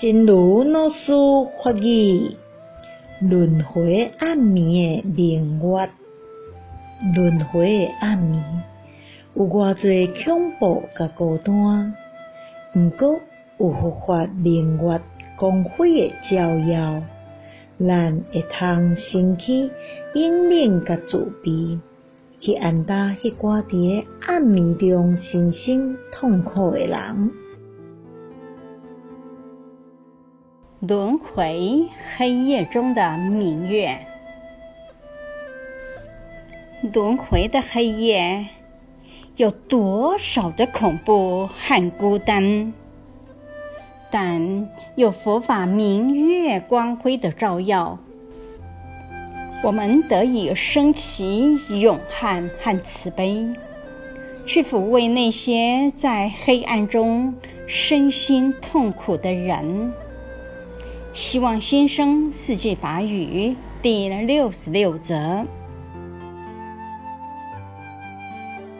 真如老师法语，轮回暗暝的明月，轮回的暗暝有偌济恐怖甲孤单，毋过有佛法明月光辉的照耀，咱会通升起勇猛甲慈悲，去安搭迄寡伫咧暗暝中身心痛苦的人。轮回黑夜中的明月，轮回的黑夜有多少的恐怖和孤单？但有佛法明月光辉的照耀，我们得以升起勇悍和慈悲，去抚慰那些在黑暗中身心痛苦的人。希望新生四季法语第六十六则。